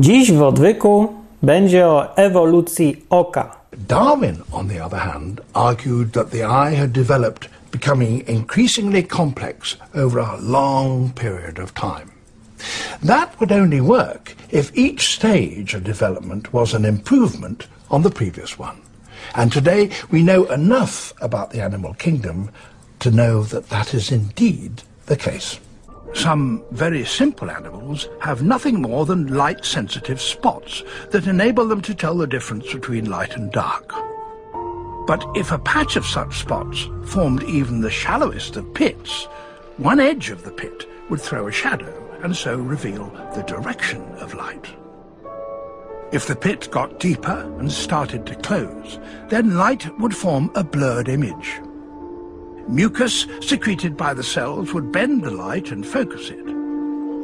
Dziś w odwyku będzie o ewolucji oka. Darwin, on the other hand, argued that the eye had developed, becoming increasingly complex over a long period of time. That would only work if each stage of development was an improvement on the previous one. And today we know enough about the animal kingdom to know that that is indeed the case. Some very simple animals have nothing more than light sensitive spots that enable them to tell the difference between light and dark. But if a patch of such spots formed even the shallowest of pits, one edge of the pit would throw a shadow and so reveal the direction of light. If the pit got deeper and started to close, then light would form a blurred image. Mucus secreted by the cells would bend the light and focus it.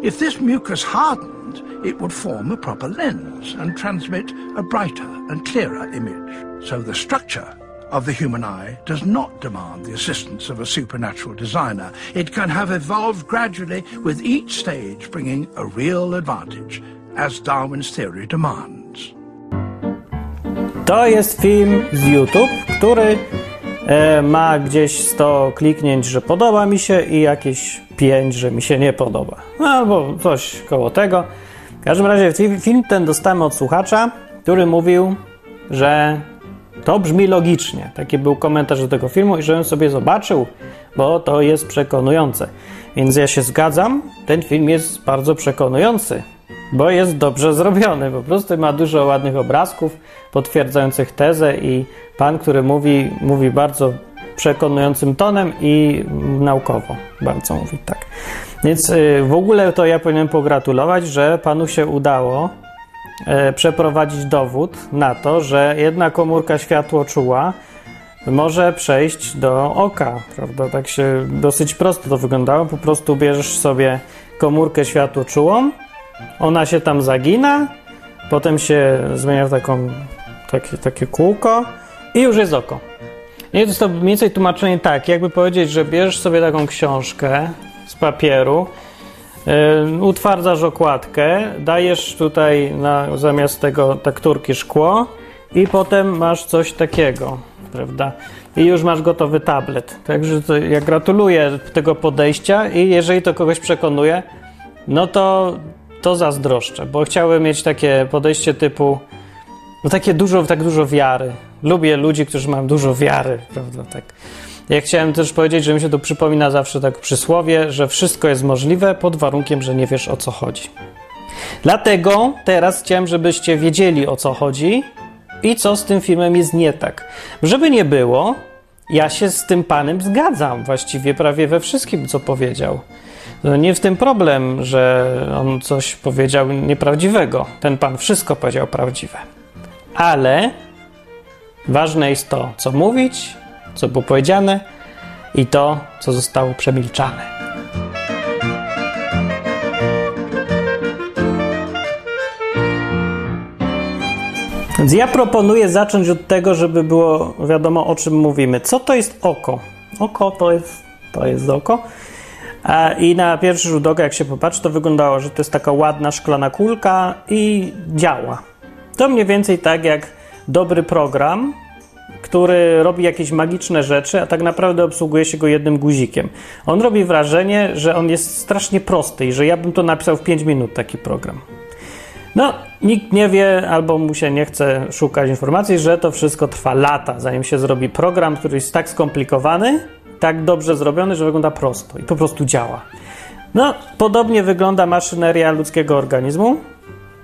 If this mucus hardened, it would form a proper lens and transmit a brighter and clearer image. So the structure of the human eye does not demand the assistance of a supernatural designer. It can have evolved gradually with each stage bringing a real advantage, as Darwin's theory demands. To jest film z YouTube, który ma gdzieś 100 kliknięć, że podoba mi się i jakieś 5, że mi się nie podoba. No, albo coś koło tego. W każdym razie film ten dostałem od słuchacza, który mówił, że to brzmi logicznie. Taki był komentarz do tego filmu i żebym sobie zobaczył, bo to jest przekonujące. Więc ja się zgadzam, ten film jest bardzo przekonujący, bo jest dobrze zrobiony. Po prostu ma dużo ładnych obrazków potwierdzających tezę i pan, który mówi, mówi bardzo przekonującym tonem i naukowo bardzo mówi tak. Więc y, w ogóle to ja powinienem pogratulować, że panu się udało e, przeprowadzić dowód na to, że jedna komórka światłoczuła może przejść do oka, prawda? Tak się dosyć prosto to wyglądało. Po prostu bierzesz sobie komórkę światłoczułą, ona się tam zagina, potem się zmienia w taką, takie, takie kółko i już jest oko. Nie to jest to mniej więcej tłumaczenie tak, jakby powiedzieć, że bierzesz sobie taką książkę z papieru, yy, utwardzasz okładkę, dajesz tutaj na, zamiast tego tekturki szkło i potem masz coś takiego, prawda? I już masz gotowy tablet. Także to, ja gratuluję tego podejścia i jeżeli to kogoś przekonuje, no to, to zazdroszczę, bo chciałbym mieć takie podejście typu no takie dużo, tak dużo wiary. Lubię ludzi, którzy mają dużo wiary, prawda? Tak. Ja chciałem też powiedzieć, że mi się tu przypomina zawsze tak przysłowie, że wszystko jest możliwe pod warunkiem, że nie wiesz o co chodzi. Dlatego teraz chciałem, żebyście wiedzieli o co chodzi i co z tym filmem jest nie tak. Żeby nie było, ja się z tym panem zgadzam właściwie prawie we wszystkim, co powiedział. No nie w tym problem, że on coś powiedział nieprawdziwego. Ten pan wszystko powiedział prawdziwe. Ale ważne jest to, co mówić, co było powiedziane i to, co zostało przemilczane. Więc ja proponuję zacząć od tego, żeby było wiadomo, o czym mówimy. Co to jest oko? Oko to jest, to jest oko. I na pierwszy rzut oka, jak się popatrzy, to wyglądało, że to jest taka ładna szklana kulka i działa. To mniej więcej tak jak dobry program, który robi jakieś magiczne rzeczy, a tak naprawdę obsługuje się go jednym guzikiem. On robi wrażenie, że on jest strasznie prosty i że ja bym to napisał w 5 minut taki program. No, nikt nie wie, albo mu się nie chce szukać informacji, że to wszystko trwa lata, zanim się zrobi program, który jest tak skomplikowany, tak dobrze zrobiony, że wygląda prosto i po prostu działa. No, podobnie wygląda maszyneria ludzkiego organizmu.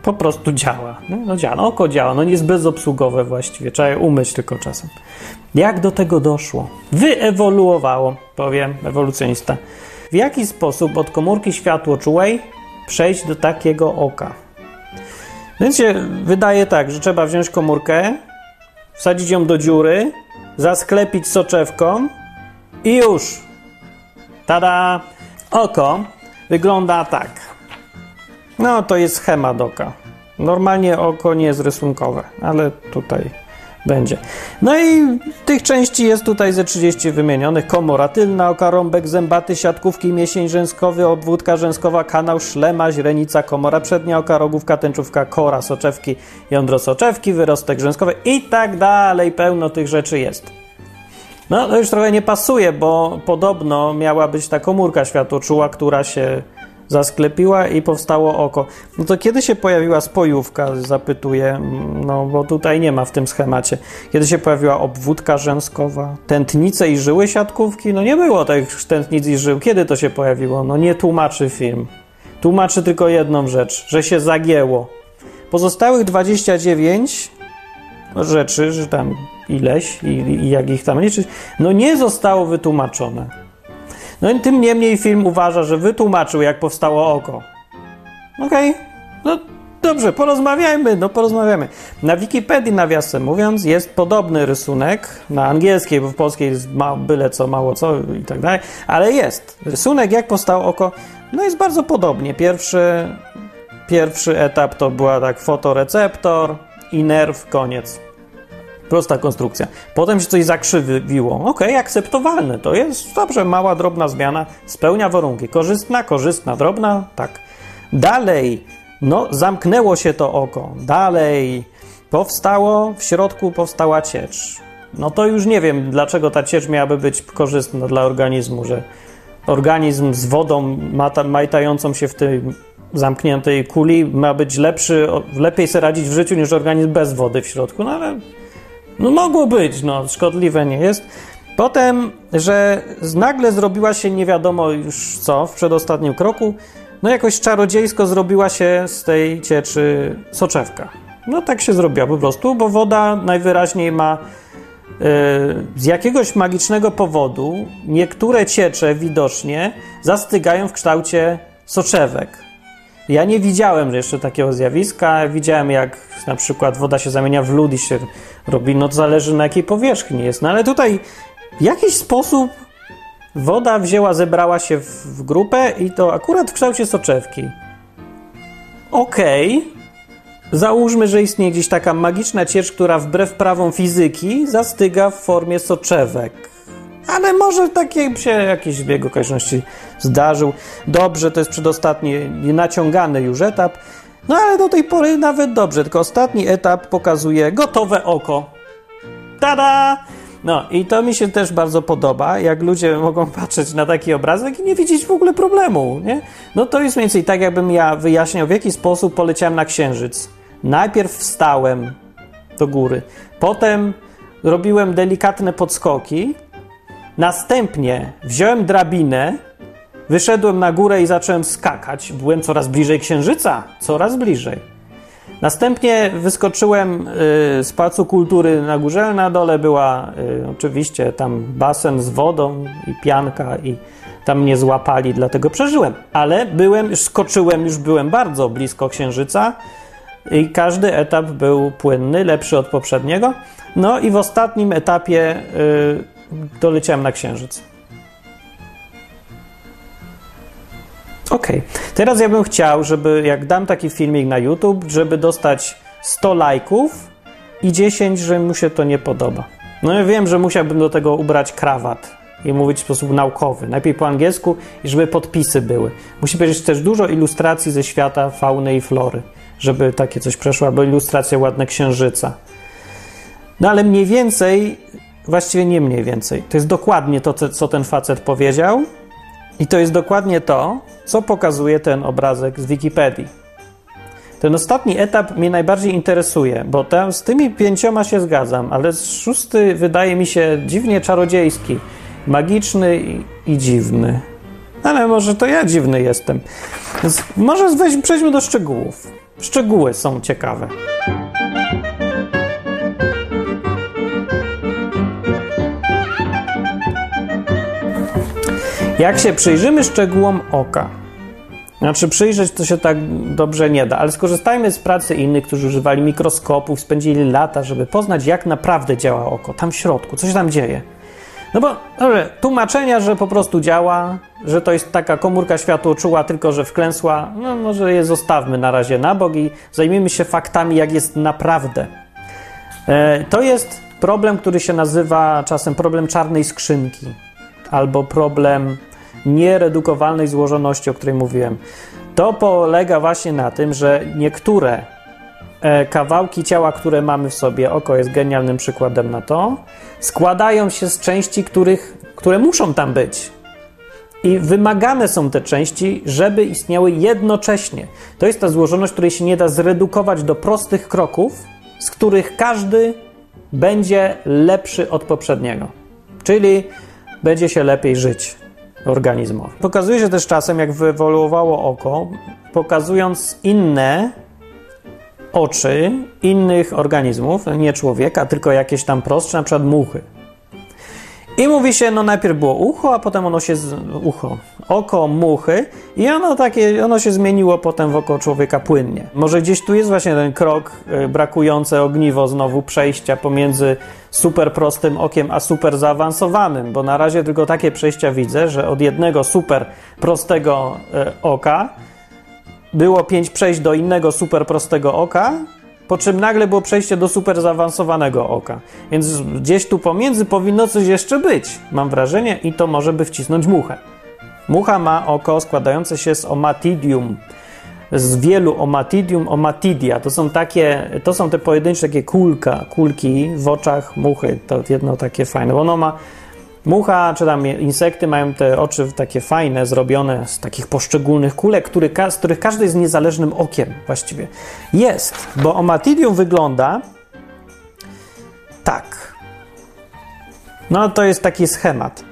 Po prostu działa. No, no działa, no, oko działa, no nie jest bezobsługowe właściwie, trzeba je umyć tylko czasem. Jak do tego doszło? Wyewoluowało, powiem ewolucjonista. W jaki sposób od komórki światłoczułej przejść do takiego oka? Więc się wydaje tak, że trzeba wziąć komórkę, wsadzić ją do dziury, zasklepić soczewką i już. Tada! Oko wygląda tak. No, to jest schemat oka. Normalnie oko nie jest rysunkowe, ale tutaj będzie. No i tych części jest tutaj ze 30 wymienionych. Komora tylna, okarąbek, zębaty, siatkówki, miesień rzęskowy, obwódka rzęskowa, kanał, szlema, źrenica, komora przednia, oka, rogówka, tęczówka, kora, soczewki, jądro soczewki, wyrostek rzęskowy i tak dalej. Pełno tych rzeczy jest. No, to już trochę nie pasuje, bo podobno miała być ta komórka światłoczuła, która się zasklepiła i powstało oko. No to kiedy się pojawiła spojówka, zapytuję, no bo tutaj nie ma w tym schemacie. Kiedy się pojawiła obwódka rzęskowa, tętnice i żyły siatkówki? No nie było tych tętnic i żył. Kiedy to się pojawiło? No nie tłumaczy film. Tłumaczy tylko jedną rzecz, że się zagięło. Pozostałych 29 rzeczy, że tam ileś i, i jak ich tam liczyć, no nie zostało wytłumaczone. No i tym niemniej film uważa, że wytłumaczył, jak powstało oko. Okej, okay. no dobrze, porozmawiajmy, no porozmawiamy. Na Wikipedii, nawiasem mówiąc, jest podobny rysunek na angielskiej, bo w polskiej jest ma, byle co, mało co i tak dalej, ale jest. Rysunek, jak powstało oko, no jest bardzo podobnie. Pierwszy, pierwszy etap to była tak fotoreceptor i nerw, koniec. Prosta konstrukcja. Potem się coś zakrzywiło. Ok, akceptowalne. To jest dobrze, mała, drobna zmiana. Spełnia warunki. Korzystna, korzystna, drobna? Tak. Dalej. No, zamknęło się to oko. Dalej. Powstało, w środku powstała ciecz. No to już nie wiem, dlaczego ta ciecz miałaby być korzystna dla organizmu, że organizm z wodą majtającą się w tej zamkniętej kuli ma być lepszy, lepiej sobie radzić w życiu niż organizm bez wody w środku, no ale no mogło być, no szkodliwe nie jest. Potem, że nagle zrobiła się nie wiadomo już co w przedostatnim kroku, no jakoś czarodziejsko zrobiła się z tej cieczy soczewka. No tak się zrobiła po prostu, bo woda najwyraźniej ma yy, z jakiegoś magicznego powodu niektóre ciecze widocznie zastygają w kształcie soczewek. Ja nie widziałem jeszcze takiego zjawiska. Widziałem, jak na przykład woda się zamienia w lód i się robi. No to zależy na jakiej powierzchni jest. No ale tutaj w jakiś sposób woda wzięła, zebrała się w grupę i to akurat w kształcie soczewki. Okej. Okay. Załóżmy, że istnieje gdzieś taka magiczna ciecz, która wbrew prawom fizyki zastyga w formie soczewek. Ale może takie się jakiś zbieg okoliczności zdarzył. Dobrze, to jest przedostatni, naciągany już etap. No ale do tej pory nawet dobrze, tylko ostatni etap pokazuje gotowe oko. Tada! No i to mi się też bardzo podoba, jak ludzie mogą patrzeć na taki obrazek i nie widzieć w ogóle problemu, nie? No to jest mniej więcej tak, jakbym ja wyjaśniał, w jaki sposób poleciałem na Księżyc. Najpierw wstałem do góry, potem robiłem delikatne podskoki, Następnie wziąłem drabinę, wyszedłem na górę i zacząłem skakać. Byłem coraz bliżej księżyca, coraz bliżej. Następnie wyskoczyłem y, z Pałacu Kultury na górze, na dole była y, oczywiście tam basen z wodą i pianka i tam mnie złapali, dlatego przeżyłem. Ale byłem, już skoczyłem, już byłem bardzo blisko księżyca i każdy etap był płynny, lepszy od poprzedniego. No i w ostatnim etapie y, doleciałem na Księżyc. Ok, teraz ja bym chciał, żeby jak dam taki filmik na YouTube, żeby dostać 100 lajków i 10, że mu się to nie podoba. No ja wiem, że musiałbym do tego ubrać krawat i mówić w sposób naukowy, najpierw po angielsku i żeby podpisy były. Musi być też dużo ilustracji ze świata fauny i flory, żeby takie coś przeszło, albo ilustracja ładne księżyca. No ale mniej więcej Właściwie nie mniej więcej. To jest dokładnie to, co ten facet powiedział, i to jest dokładnie to, co pokazuje ten obrazek z Wikipedii. Ten ostatni etap mnie najbardziej interesuje, bo tam z tymi pięcioma się zgadzam, ale szósty wydaje mi się dziwnie czarodziejski, magiczny i, i dziwny. Ale może to ja dziwny jestem. Więc może weź, przejdźmy do szczegółów. Szczegóły są ciekawe. Jak się przyjrzymy szczegółom oka, znaczy przyjrzeć to się tak dobrze nie da, ale skorzystajmy z pracy innych, którzy używali mikroskopów, spędzili lata, żeby poznać, jak naprawdę działa oko, tam w środku, co się tam dzieje. No bo dobrze, tłumaczenia, że po prostu działa, że to jest taka komórka światłoczuła, tylko że wklęsła, no może je zostawmy na razie na bok i zajmijmy się faktami, jak jest naprawdę. E, to jest problem, który się nazywa czasem problem czarnej skrzynki albo problem nieredukowalnej złożoności, o której mówiłem. To polega właśnie na tym, że niektóre e, kawałki ciała, które mamy w sobie, oko jest genialnym przykładem na to, składają się z części, których, które muszą tam być. I wymagane są te części, żeby istniały jednocześnie. To jest ta złożoność, której się nie da zredukować do prostych kroków, z których każdy będzie lepszy od poprzedniego. Czyli będzie się lepiej żyć organizmowi. Pokazuje się też czasem, jak wyewoluowało oko, pokazując inne oczy innych organizmów, nie człowieka, tylko jakieś tam prostsze, na przykład muchy. I mówi się, no najpierw było ucho, a potem ono się, z, ucho, oko muchy i ono takie, ono się zmieniło potem w oko człowieka płynnie. Może gdzieś tu jest właśnie ten krok y, brakujące ogniwo znowu przejścia pomiędzy super prostym okiem a super zaawansowanym, bo na razie tylko takie przejścia widzę, że od jednego super prostego y, oka było pięć przejść do innego super prostego oka, po czym nagle było przejście do super zaawansowanego oka. Więc gdzieś tu pomiędzy powinno coś jeszcze być, mam wrażenie, i to może by wcisnąć muchę. Mucha ma oko składające się z omatidium, z wielu omatidium, omatidia. To są takie, to są te pojedyncze takie kulka, kulki w oczach muchy. To jedno takie fajne. Ono ma Mucha czy tam insekty mają te oczy takie fajne, zrobione z takich poszczególnych kulek, który, z których każdy jest niezależnym okiem właściwie. Jest, bo omatidium wygląda tak. No to jest taki schemat.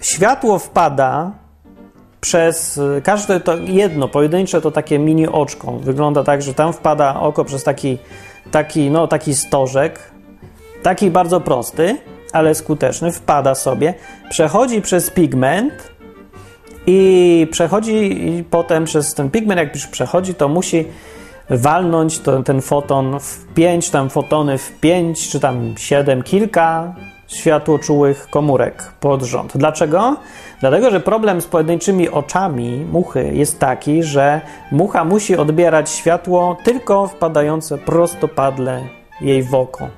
Światło wpada przez każde to jedno pojedyncze to takie mini oczko. Wygląda tak, że tam wpada oko przez taki, taki, no, taki stożek, taki bardzo prosty ale skuteczny, wpada sobie, przechodzi przez pigment i przechodzi potem przez ten pigment, jak już przechodzi, to musi walnąć to, ten foton w pięć, tam fotony w pięć, czy tam siedem, kilka światłoczułych komórek pod rząd. Dlaczego? Dlatego, że problem z pojedynczymi oczami muchy jest taki, że mucha musi odbierać światło tylko wpadające prostopadle jej w oko.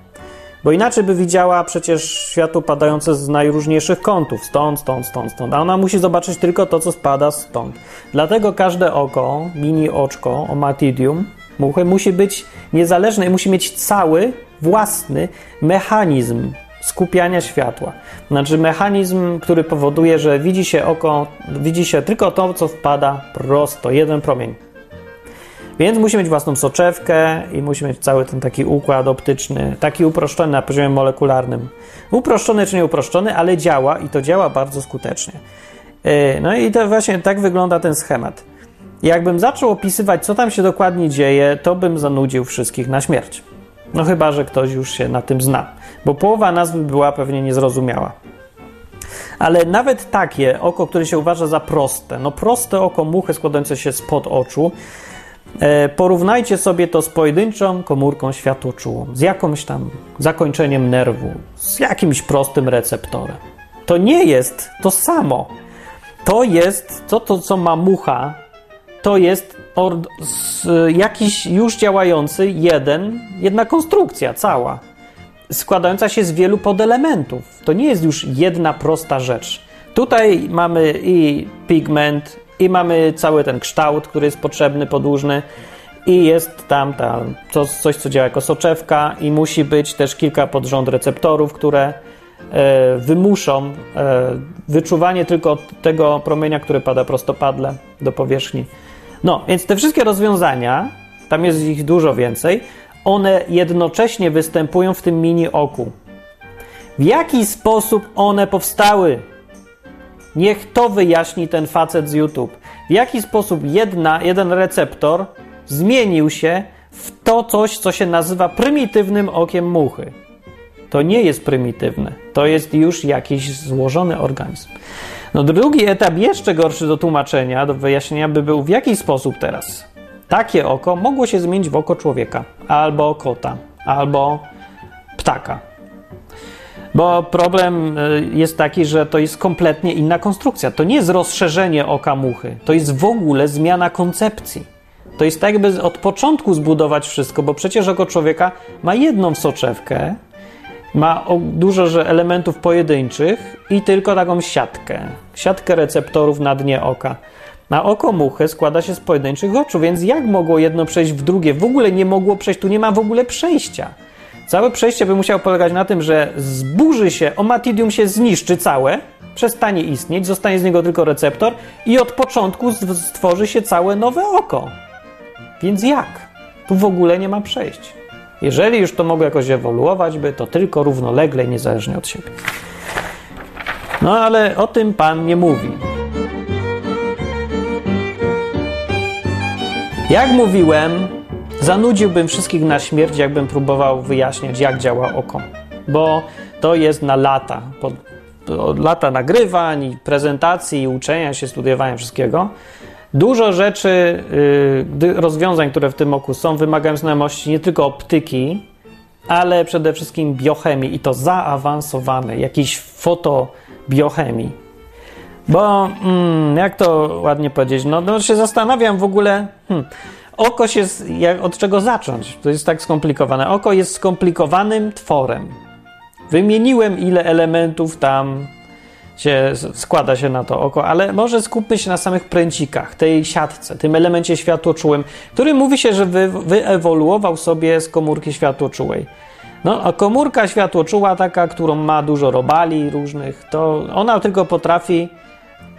Bo inaczej by widziała przecież światło padające z najróżniejszych kątów, stąd, stąd, stąd, stąd. A ona musi zobaczyć tylko to, co spada stąd. Dlatego każde oko, mini oczko, omatidium, muchy, musi być niezależne i musi mieć cały własny mechanizm skupiania światła. Znaczy mechanizm, który powoduje, że widzi się oko, widzi się tylko to, co wpada prosto, jeden promień. Więc musi mieć własną soczewkę i musi mieć cały ten taki układ optyczny, taki uproszczony na poziomie molekularnym. Uproszczony czy nie uproszczony, ale działa i to działa bardzo skutecznie. E, no i to właśnie tak wygląda ten schemat. Jakbym zaczął opisywać, co tam się dokładnie dzieje, to bym zanudził wszystkich na śmierć. No chyba, że ktoś już się na tym zna, bo połowa nazwy była pewnie niezrozumiała. Ale nawet takie oko, które się uważa za proste, no proste oko muchy składające się spod oczu, porównajcie sobie to z pojedynczą komórką światłoczułą, z jakimś tam zakończeniem nerwu, z jakimś prostym receptorem. To nie jest to samo. To jest to, to co ma mucha, to jest jakiś już działający jeden, jedna konstrukcja cała, składająca się z wielu podelementów. To nie jest już jedna prosta rzecz. Tutaj mamy i pigment, i mamy cały ten kształt, który jest potrzebny, podłużny i jest tam ta, coś, co działa jako soczewka i musi być też kilka podrząd receptorów, które e, wymuszą e, wyczuwanie tylko tego promienia, który pada prostopadle do powierzchni. No, więc te wszystkie rozwiązania, tam jest ich dużo więcej, one jednocześnie występują w tym mini oku. W jaki sposób one powstały? Niech to wyjaśni ten facet z YouTube. W jaki sposób jedna, jeden receptor zmienił się w to coś, co się nazywa prymitywnym okiem muchy. To nie jest prymitywne, to jest już jakiś złożony organizm. No drugi etap, jeszcze gorszy do tłumaczenia, do wyjaśnienia, by był w jaki sposób teraz takie oko mogło się zmienić w oko człowieka, albo kota, albo ptaka. Bo problem y, jest taki, że to jest kompletnie inna konstrukcja. To nie jest rozszerzenie oka muchy, to jest w ogóle zmiana koncepcji. To jest tak, jakby od początku zbudować wszystko, bo przecież oko człowieka ma jedną soczewkę, ma dużo że elementów pojedynczych i tylko taką siatkę. Siatkę receptorów na dnie oka. Na oko muchy składa się z pojedynczych oczu, więc jak mogło jedno przejść w drugie? W ogóle nie mogło przejść, tu nie ma w ogóle przejścia. Całe przejście by musiało polegać na tym, że zburzy się, omatidium się zniszczy całe, przestanie istnieć, zostanie z niego tylko receptor i od początku stworzy się całe nowe oko. Więc jak? Tu w ogóle nie ma przejść. Jeżeli już to mogło jakoś ewoluować, by to tylko równolegle i niezależnie od siebie. No ale o tym Pan nie mówi. Jak mówiłem, zanudziłbym wszystkich na śmierć, jakbym próbował wyjaśniać, jak działa oko. Bo to jest na lata. Po, lata nagrywań, i prezentacji, i uczenia się, studiowania wszystkiego. Dużo rzeczy, yy, rozwiązań, które w tym oku są, wymagają znajomości nie tylko optyki, ale przede wszystkim biochemii i to zaawansowanej, jakiejś fotobiochemii. Bo mm, jak to ładnie powiedzieć, no, no się zastanawiam w ogóle, hmm, oko się, jak, od czego zacząć? To jest tak skomplikowane. Oko jest skomplikowanym tworem. Wymieniłem ile elementów tam się składa się na to oko, ale może skupmy się na samych pręcikach, tej siatce, tym elemencie światłoczułym, który mówi się, że wy, wyewoluował sobie z komórki światłoczułej. No, a komórka światłoczuła, taka, którą ma dużo robali różnych, to ona tylko potrafi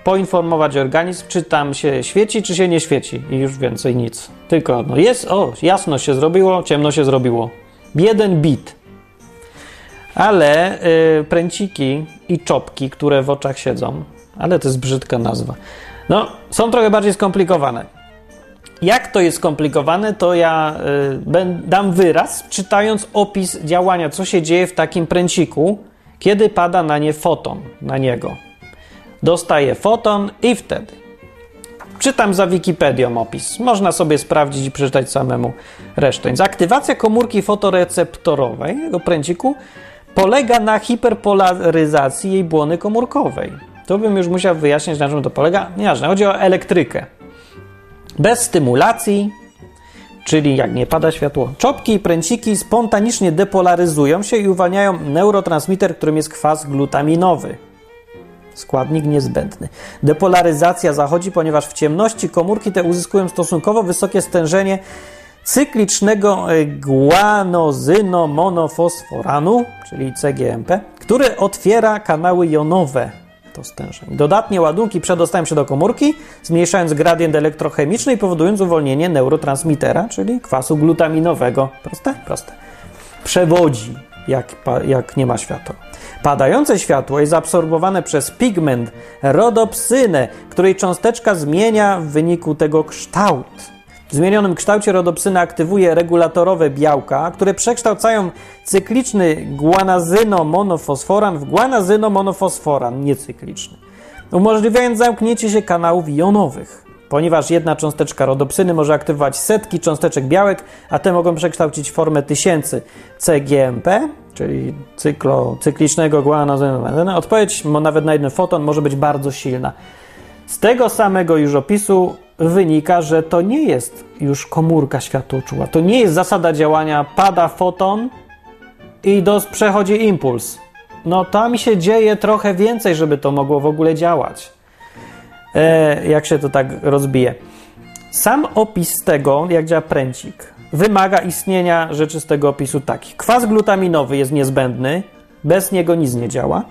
poinformować organizm, czy tam się świeci, czy się nie świeci. I już więcej nic. Tylko no jest, o, jasno się zrobiło, ciemno się zrobiło. Jeden bit. Ale y, pręciki i czopki, które w oczach siedzą, ale to jest brzydka nazwa, no, są trochę bardziej skomplikowane. Jak to jest skomplikowane, to ja y, dam wyraz, czytając opis działania, co się dzieje w takim pręciku, kiedy pada na nie foton, na niego. Dostaje foton i wtedy. Czytam za Wikipedią opis. Można sobie sprawdzić i przeczytać samemu resztę. Więc aktywacja komórki fotoreceptorowej, jego pręciku, polega na hiperpolaryzacji jej błony komórkowej. To bym już musiał wyjaśnić, na czym to polega. Nieważne, chodzi o elektrykę. Bez stymulacji, czyli jak nie pada światło, czopki i pręciki spontanicznie depolaryzują się i uwalniają neurotransmiter, którym jest kwas glutaminowy. Składnik niezbędny. Depolaryzacja zachodzi, ponieważ w ciemności komórki te uzyskują stosunkowo wysokie stężenie cyklicznego e, guanozynomonofosforanu, czyli CGMP, który otwiera kanały jonowe to stężenie. Dodatnie ładunki przedostają się do komórki, zmniejszając gradient elektrochemiczny i powodując uwolnienie neurotransmitera, czyli kwasu glutaminowego. Proste? Proste. Przewodzi, jak, jak nie ma światła. Padające światło jest absorbowane przez pigment rodopsynę, której cząsteczka zmienia w wyniku tego kształt. W zmienionym kształcie rodopsyna aktywuje regulatorowe białka, które przekształcają cykliczny guanazynomonofosforan w guanazynomonofosforan niecykliczny, umożliwiając zamknięcie się kanałów jonowych. Ponieważ jedna cząsteczka rodopsyny może aktywować setki cząsteczek białek, a te mogą przekształcić formę tysięcy CGMP, czyli cyklo, cyklicznego guanozynomonofosforanu. Odpowiedź nawet na jeden foton może być bardzo silna. Z tego samego już opisu wynika, że to nie jest już komórka światłoczuła. To nie jest zasada działania pada foton i do, przechodzi impuls. No tam się dzieje trochę więcej, żeby to mogło w ogóle działać. E, jak się to tak rozbije. Sam opis tego, jak działa pręcik, wymaga istnienia rzeczy z tego opisu takich. Kwas glutaminowy jest niezbędny, bez niego nic nie działa.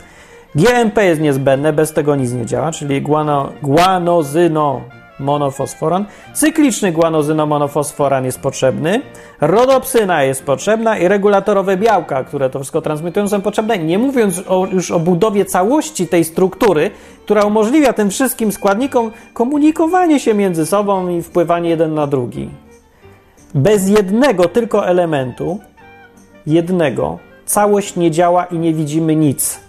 GMP jest niezbędne, bez tego nic nie działa, czyli guano, guanozyno monofosforan. Cykliczny guanozynomonofosforan jest potrzebny, rodopsyna jest potrzebna i regulatorowe białka, które to wszystko transmitują, są potrzebne. Nie mówiąc o, już o budowie całości tej struktury, która umożliwia tym wszystkim składnikom komunikowanie się między sobą i wpływanie jeden na drugi. Bez jednego tylko elementu, jednego, całość nie działa i nie widzimy nic.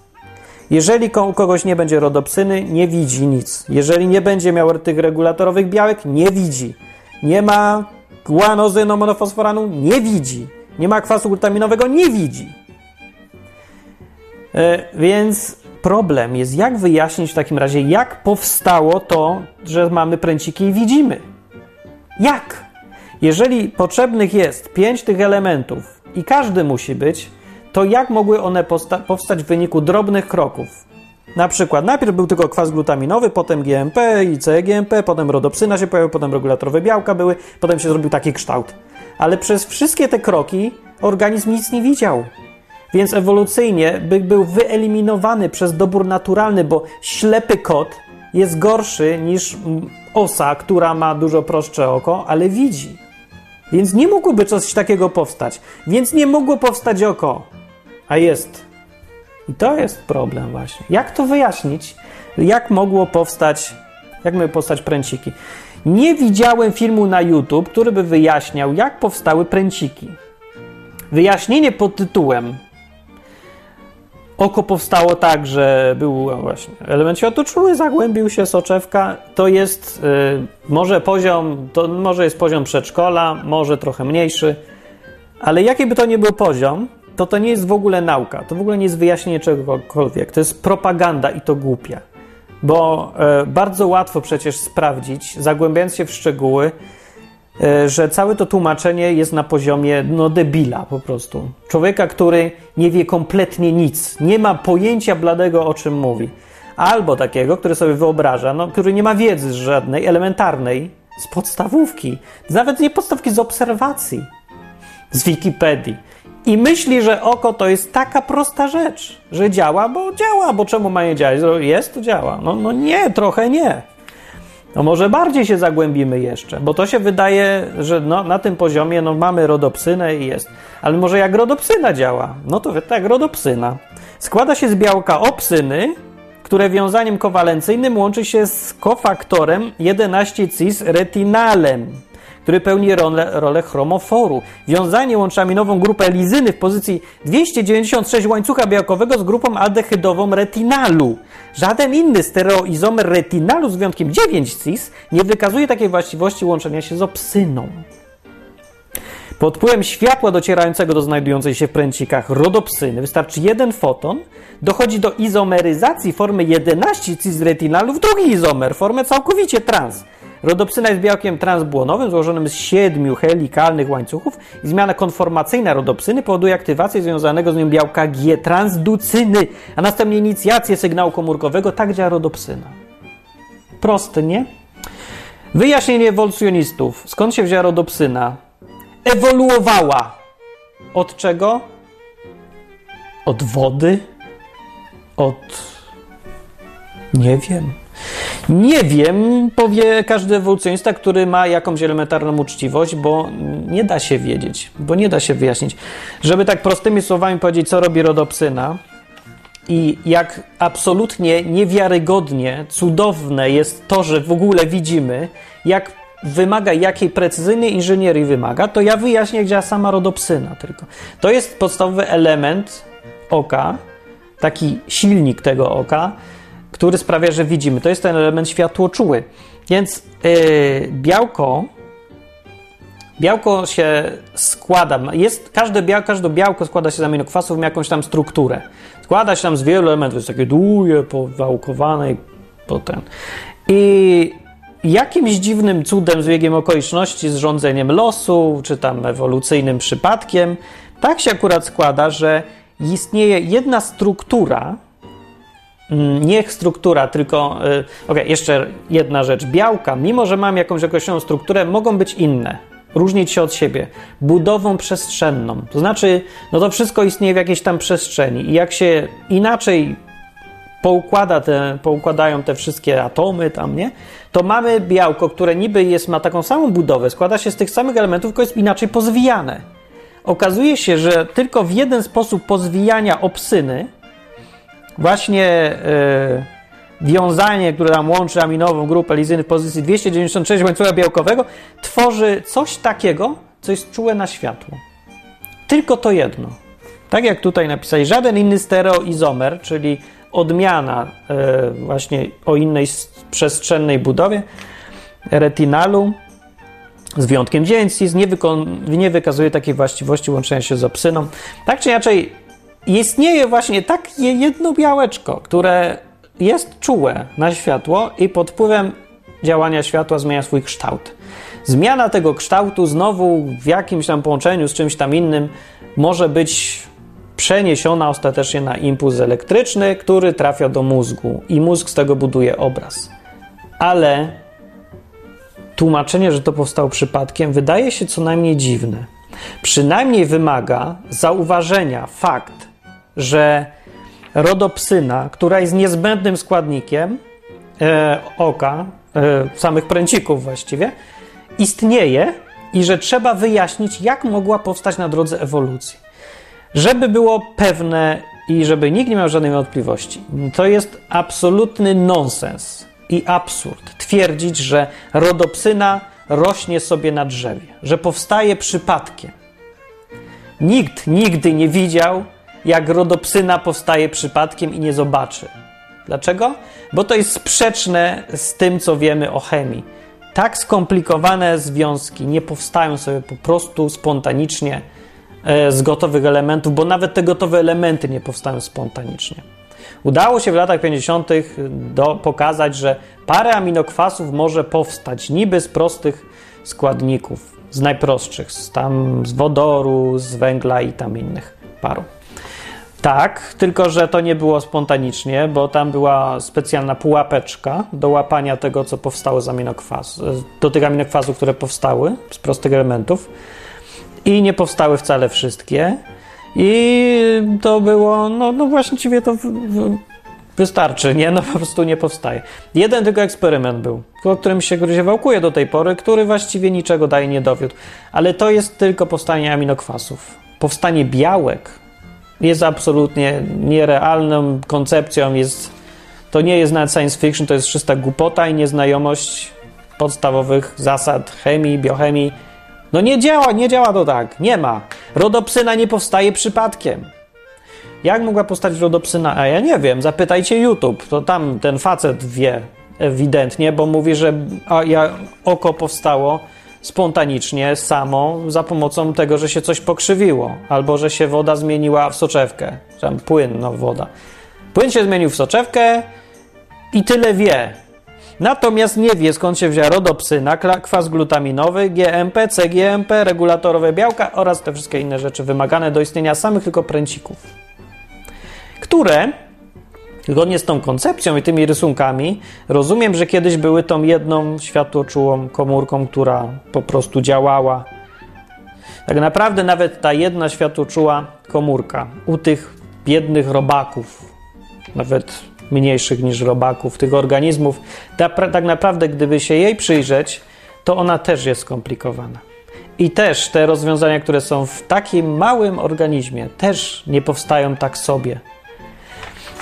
Jeżeli u kogoś nie będzie rodopsyny, nie widzi nic. Jeżeli nie będzie miał tych regulatorowych białek, nie widzi. Nie ma guanozynomonofosforanu, nie widzi. Nie ma kwasu glutaminowego, nie widzi. E, więc problem jest, jak wyjaśnić w takim razie, jak powstało to, że mamy pręciki i widzimy. Jak? Jeżeli potrzebnych jest pięć tych elementów i każdy musi być, to jak mogły one powstać w wyniku drobnych kroków? Na przykład najpierw był tylko kwas glutaminowy, potem GMP i CGMP, potem rodopsyna się pojawił, potem regulatorowe białka były, potem się zrobił taki kształt. Ale przez wszystkie te kroki organizm nic nie widział. Więc ewolucyjnie by był wyeliminowany przez dobór naturalny, bo ślepy kot jest gorszy niż osa, która ma dużo prostsze oko, ale widzi. Więc nie mogłoby coś takiego powstać. Więc nie mogło powstać oko. A jest. I to jest problem właśnie. Jak to wyjaśnić? Jak mogło powstać, jak mogły powstać pręciki? Nie widziałem filmu na YouTube, który by wyjaśniał, jak powstały pręciki. Wyjaśnienie pod tytułem Oko powstało tak, że był właśnie element światoczuły, zagłębił się soczewka. To jest y, może poziom, to może jest poziom przedszkola, może trochę mniejszy, ale jaki by to nie był poziom, to to nie jest w ogóle nauka, to w ogóle nie jest wyjaśnienie czegokolwiek. To jest propaganda i to głupia. Bo y, bardzo łatwo przecież sprawdzić, zagłębiając się w szczegóły, E, że całe to tłumaczenie jest na poziomie no debila po prostu. Człowieka, który nie wie kompletnie nic, nie ma pojęcia bladego o czym mówi. Albo takiego, który sobie wyobraża, no, który nie ma wiedzy żadnej, elementarnej, z podstawówki, nawet nie podstawki, z obserwacji, z Wikipedii. I myśli, że oko to jest taka prosta rzecz, że działa, bo działa, bo czemu ma nie działać? Jest, to działa. No, no nie, trochę nie. No może bardziej się zagłębimy jeszcze, bo to się wydaje, że no, na tym poziomie no, mamy rodopsynę i jest. Ale może jak rodopsyna działa? No to tak, rodopsyna. Składa się z białka opsyny, które wiązaniem kowalencyjnym łączy się z kofaktorem 11-cis-retinalem który pełni rolę, rolę chromoforu. Wiązanie łączy aminową grupę lizyny w pozycji 296 łańcucha białkowego z grupą aldehydową retinalu. Żaden inny stereoizomer retinalu z wyjątkiem 9-cis nie wykazuje takiej właściwości łączenia się z opsyną. Pod wpływem światła docierającego do znajdującej się w pręcikach rodopsyny wystarczy jeden foton, dochodzi do izomeryzacji formy 11 cis-retinalu w drugi izomer, formę całkowicie trans. Rodopsyna jest białkiem transbłonowym złożonym z siedmiu helikalnych łańcuchów i zmiana konformacyjna rodopsyny powoduje aktywację związanego z nią białka G-transducyny, a następnie inicjację sygnału komórkowego. Tak działa rodopsyna. Proste, nie? Wyjaśnienie ewolucjonistów. Skąd się wzięła rodopsyna? Ewoluowała. Od czego? Od wody? Od... Nie wiem. Nie wiem, powie każdy ewolucjonista, który ma jakąś elementarną uczciwość, bo nie da się wiedzieć, bo nie da się wyjaśnić. Żeby tak prostymi słowami powiedzieć, co robi rodopsyna i jak absolutnie niewiarygodnie cudowne jest to, że w ogóle widzimy, jak wymaga, jakiej precyzyjnej inżynierii wymaga, to ja wyjaśnię, działa sama rodopsyna tylko. To jest podstawowy element oka, taki silnik tego oka, który sprawia, że widzimy. To jest ten element światłoczuły. Więc yy, białko Białko się składa, jest, każde, białko, każde białko składa się z aminokwasów, ma jakąś tam strukturę. Składa się tam z wielu elementów, jest takie długie, powałkowane i potem. I jakimś dziwnym cudem, zbiegiem okoliczności, z rządzeniem losu, czy tam ewolucyjnym przypadkiem, tak się akurat składa, że istnieje jedna struktura, niech struktura, tylko. Y, ok, jeszcze jedna rzecz. Białka, mimo że mam jakąś określoną strukturę, mogą być inne. Różnić się od siebie. Budową przestrzenną. To znaczy, no to wszystko istnieje w jakiejś tam przestrzeni. I jak się inaczej poukłada te, poukładają te wszystkie atomy tam, nie? To mamy białko, które niby jest, ma taką samą budowę, składa się z tych samych elementów, tylko jest inaczej pozwijane. Okazuje się, że tylko w jeden sposób pozwijania opsyny właśnie e, wiązanie, które nam łączy aminową grupę lizyny w pozycji 296 łańcucha białkowego, tworzy coś takiego, co jest czułe na światło. Tylko to jedno. Tak jak tutaj napisali, żaden inny stereoizomer, czyli odmiana e, właśnie o innej przestrzennej budowie retinalu, z wyjątkiem dzięcis, nie, nie wykazuje takiej właściwości łączenia się z opsyną. Tak czy inaczej, istnieje właśnie takie jedno białeczko, które jest czułe na światło i pod wpływem działania światła zmienia swój kształt. Zmiana tego kształtu znowu w jakimś tam połączeniu z czymś tam innym może być przeniesiona ostatecznie na impuls elektryczny, który trafia do mózgu i mózg z tego buduje obraz. Ale tłumaczenie, że to powstało przypadkiem, wydaje się co najmniej dziwne. Przynajmniej wymaga zauważenia fakt, że rodopsyna, która jest niezbędnym składnikiem e, oka, e, samych pręcików właściwie, istnieje i że trzeba wyjaśnić, jak mogła powstać na drodze ewolucji. Żeby było pewne i żeby nikt nie miał żadnej wątpliwości, to jest absolutny nonsens i absurd twierdzić, że rodopsyna rośnie sobie na drzewie, że powstaje przypadkiem. Nikt nigdy nie widział, jak rodopsyna powstaje przypadkiem i nie zobaczy. Dlaczego? Bo to jest sprzeczne z tym, co wiemy o chemii. Tak skomplikowane związki nie powstają sobie po prostu spontanicznie e, z gotowych elementów, bo nawet te gotowe elementy nie powstają spontanicznie. Udało się w latach 50. Do, pokazać, że parę aminokwasów może powstać niby z prostych składników, z najprostszych, z, tam z wodoru, z węgla i tam innych paru. Tak, tylko że to nie było spontanicznie, bo tam była specjalna pułapeczka do łapania tego, co powstało z aminokwasu, do tych aminokwasów, które powstały z prostych elementów i nie powstały wcale wszystkie. I to było, no, no właściwie to w, w, wystarczy, nie? No po prostu nie powstaje. Jeden tylko eksperyment był, o którym się gruzie wałkuje do tej pory, który właściwie niczego daje nie dowiódł. Ale to jest tylko powstanie aminokwasów. Powstanie białek jest absolutnie nierealną koncepcją, jest, to nie jest nawet science fiction, to jest czysta głupota i nieznajomość podstawowych zasad chemii, biochemii. No nie działa, nie działa to tak, nie ma. Rodopsyna nie powstaje przypadkiem. Jak mogła powstać rodopsyna? A ja nie wiem, zapytajcie YouTube, to tam ten facet wie ewidentnie, bo mówi, że oko powstało spontanicznie, samo, za pomocą tego, że się coś pokrzywiło, albo że się woda zmieniła w soczewkę, tam płyn, no woda. Płyn się zmienił w soczewkę i tyle wie. Natomiast nie wie, skąd się wzięła rodopsyna, kwas glutaminowy, GMP, CGMP, regulatorowe białka oraz te wszystkie inne rzeczy wymagane do istnienia samych tylko pręcików, które Zgodnie z tą koncepcją i tymi rysunkami, rozumiem, że kiedyś były tą jedną światłoczułą komórką, która po prostu działała. Tak naprawdę nawet ta jedna światłoczuła komórka u tych biednych robaków, nawet mniejszych niż robaków, tych organizmów, tak naprawdę gdyby się jej przyjrzeć, to ona też jest skomplikowana. I też te rozwiązania, które są w takim małym organizmie, też nie powstają tak sobie.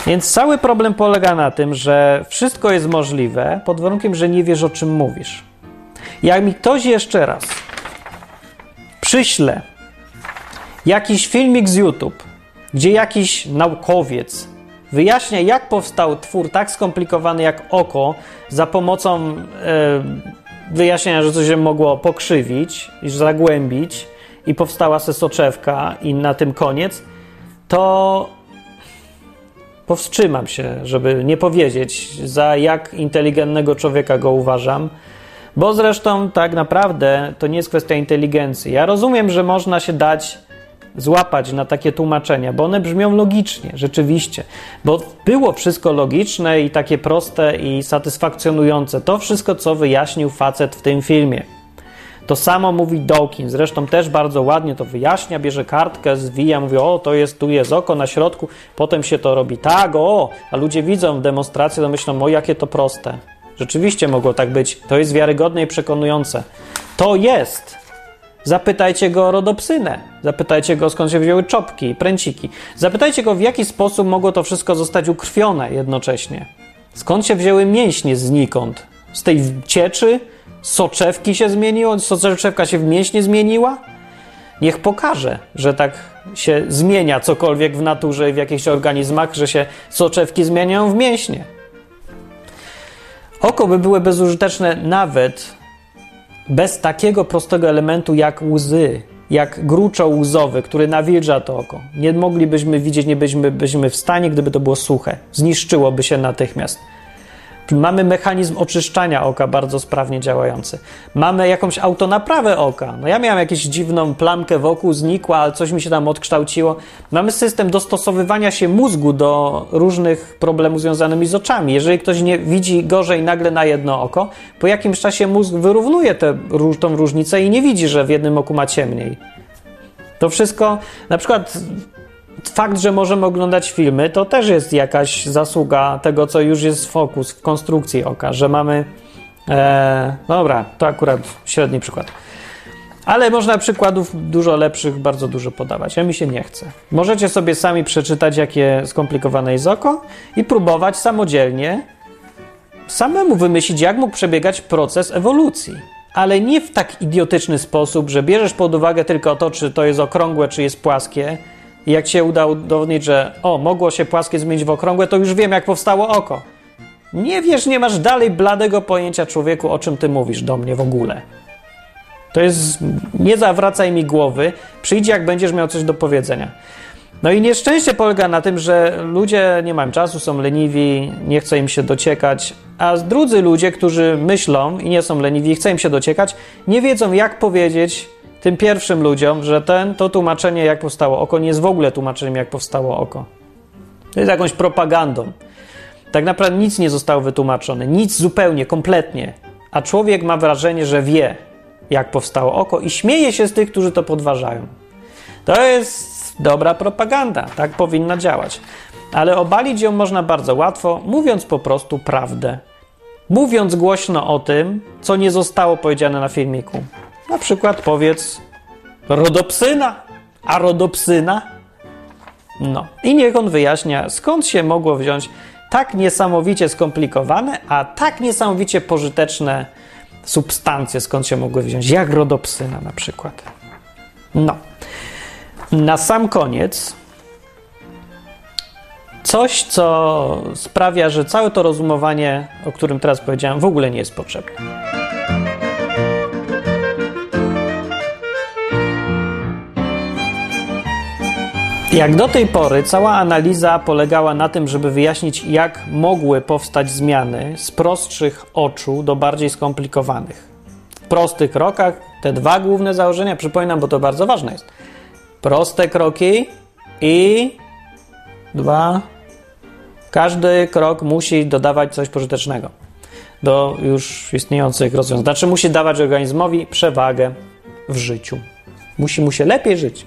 Więc cały problem polega na tym, że wszystko jest możliwe pod warunkiem, że nie wiesz o czym mówisz. Jak mi ktoś jeszcze raz przyśle jakiś filmik z YouTube, gdzie jakiś naukowiec wyjaśnia, jak powstał twór tak skomplikowany jak oko, za pomocą e, wyjaśnienia, że coś się mogło pokrzywić i zagłębić, i powstała se soczewka, i na tym koniec, to powstrzymam się, żeby nie powiedzieć, za jak inteligentnego człowieka go uważam, bo zresztą tak naprawdę to nie jest kwestia inteligencji. Ja rozumiem, że można się dać złapać na takie tłumaczenia, bo one brzmią logicznie, rzeczywiście, bo było wszystko logiczne i takie proste i satysfakcjonujące. To wszystko, co wyjaśnił facet w tym filmie. To samo mówi Dawkins, zresztą też bardzo ładnie to wyjaśnia, bierze kartkę, zwija, mówi, o, to jest, tu jest oko na środku, potem się to robi tak, o, a ludzie widzą demonstrację, to myślą, o, jakie to proste. Rzeczywiście mogło tak być, to jest wiarygodne i przekonujące. To jest! Zapytajcie go o rodopsynę, zapytajcie go skąd się wzięły czopki, pręciki, zapytajcie go w jaki sposób mogło to wszystko zostać ukrwione jednocześnie. Skąd się wzięły mięśnie znikąd? Z tej cieczy? soczewki się zmieniło, soczewka się w mięśnie zmieniła? Niech pokaże, że tak się zmienia cokolwiek w naturze i w jakichś organizmach, że się soczewki zmieniają w mięśnie. Oko by były bezużyteczne nawet bez takiego prostego elementu jak łzy, jak gruczoł łzowy, który nawilża to oko. Nie moglibyśmy widzieć, nie byliśmy, byliśmy w stanie, gdyby to było suche. Zniszczyłoby się natychmiast. Mamy mechanizm oczyszczania oka bardzo sprawnie działający. Mamy jakąś autonaprawę oka. No ja miałem jakąś dziwną plamkę wokół, znikła, ale coś mi się tam odkształciło. Mamy system dostosowywania się mózgu do różnych problemów związanych z oczami. Jeżeli ktoś nie widzi gorzej nagle na jedno oko, po jakimś czasie mózg wyrównuje tę różnicę i nie widzi, że w jednym oku ma ciemniej. To wszystko, na przykład fakt, że możemy oglądać filmy, to też jest jakaś zasługa tego, co już jest fokus w konstrukcji oka, że mamy. E, dobra, to akurat średni przykład. Ale można przykładów dużo lepszych, bardzo dużo podawać. Ja mi się nie chce. Możecie sobie sami przeczytać, jakie skomplikowane jest oko i próbować samodzielnie samemu wymyślić, jak mógł przebiegać proces ewolucji. Ale nie w tak idiotyczny sposób, że bierzesz pod uwagę tylko to, czy to jest okrągłe, czy jest płaskie, i jak się uda udowodnić, że o, mogło się płaskie zmienić w okrągłe, to już wiem, jak powstało oko. Nie wiesz, nie masz dalej bladego pojęcia człowieku, o czym ty mówisz do mnie w ogóle. To jest. Nie zawracaj mi głowy, przyjdź, jak będziesz miał coś do powiedzenia. No i nieszczęście polega na tym, że ludzie nie mają czasu, są leniwi, nie chce im się dociekać, a drudzy ludzie, którzy myślą i nie są leniwi, chce im się dociekać, nie wiedzą, jak powiedzieć tym pierwszym ludziom, że ten, to tłumaczenie, jak powstało oko, nie jest w ogóle tłumaczeniem, jak powstało oko. To jest jakąś propagandą. Tak naprawdę nic nie zostało wytłumaczone, nic zupełnie, kompletnie. A człowiek ma wrażenie, że wie, jak powstało oko i śmieje się z tych, którzy to podważają. To jest dobra propaganda, tak powinna działać. Ale obalić ją można bardzo łatwo, mówiąc po prostu prawdę. Mówiąc głośno o tym, co nie zostało powiedziane na filmiku. Na przykład powiedz rodopsyna, a rodopsyna? No. I niech on wyjaśnia, skąd się mogło wziąć tak niesamowicie skomplikowane, a tak niesamowicie pożyteczne substancje, skąd się mogły wziąć, jak rodopsyna na przykład. No. Na sam koniec coś, co sprawia, że całe to rozumowanie, o którym teraz powiedziałem, w ogóle nie jest potrzebne. Jak do tej pory cała analiza polegała na tym, żeby wyjaśnić, jak mogły powstać zmiany z prostszych oczu do bardziej skomplikowanych. W prostych krokach te dwa główne założenia, przypominam, bo to bardzo ważne jest. Proste kroki i dwa. Każdy krok musi dodawać coś pożytecznego do już istniejących rozwiązań. Znaczy, musi dawać organizmowi przewagę w życiu. Musi mu się lepiej żyć.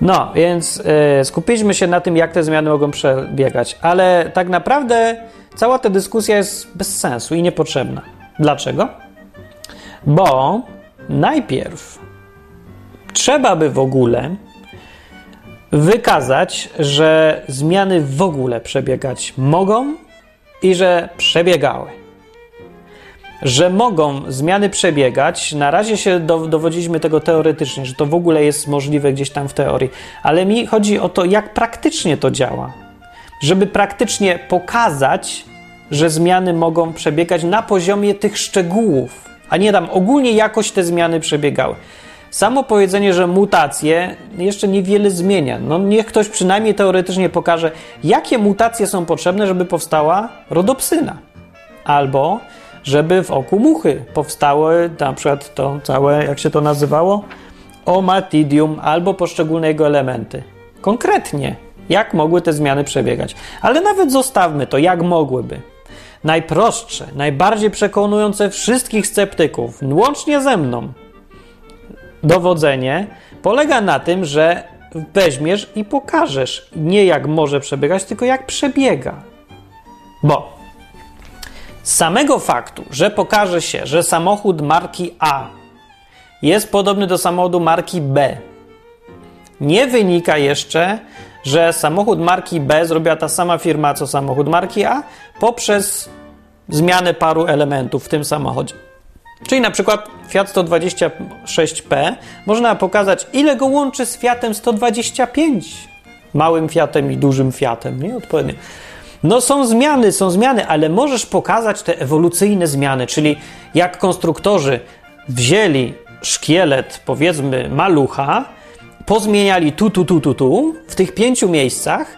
No, więc y, skupiliśmy się na tym, jak te zmiany mogą przebiegać, ale tak naprawdę cała ta dyskusja jest bez sensu i niepotrzebna. Dlaczego? Bo najpierw trzeba by w ogóle wykazać, że zmiany w ogóle przebiegać mogą i że przebiegały że mogą zmiany przebiegać. Na razie się do, dowodziliśmy tego teoretycznie, że to w ogóle jest możliwe gdzieś tam w teorii, ale mi chodzi o to, jak praktycznie to działa. Żeby praktycznie pokazać, że zmiany mogą przebiegać na poziomie tych szczegółów, a nie tam ogólnie jakoś te zmiany przebiegały. Samo powiedzenie, że mutacje jeszcze niewiele zmienia. No niech ktoś przynajmniej teoretycznie pokaże, jakie mutacje są potrzebne, żeby powstała rodopsyna. Albo żeby w oku muchy powstały na przykład to całe, jak się to nazywało? Omatidium albo poszczególne jego elementy. Konkretnie, jak mogły te zmiany przebiegać. Ale nawet zostawmy to, jak mogłyby. Najprostsze, najbardziej przekonujące wszystkich sceptyków, łącznie ze mną, dowodzenie polega na tym, że weźmiesz i pokażesz nie jak może przebiegać, tylko jak przebiega. Bo z samego faktu, że pokaże się, że samochód marki A jest podobny do samochodu marki B, nie wynika jeszcze, że samochód marki B zrobiła ta sama firma co samochód marki A poprzez zmianę paru elementów w tym samochodzie. Czyli na przykład Fiat 126P można pokazać, ile go łączy z Fiatem 125, małym Fiatem i dużym Fiatem, nie? Odpowiednio. No są zmiany, są zmiany, ale możesz pokazać te ewolucyjne zmiany, czyli jak konstruktorzy wzięli szkielet, powiedzmy, malucha, pozmieniali tu, tu, tu, tu, tu, w tych pięciu miejscach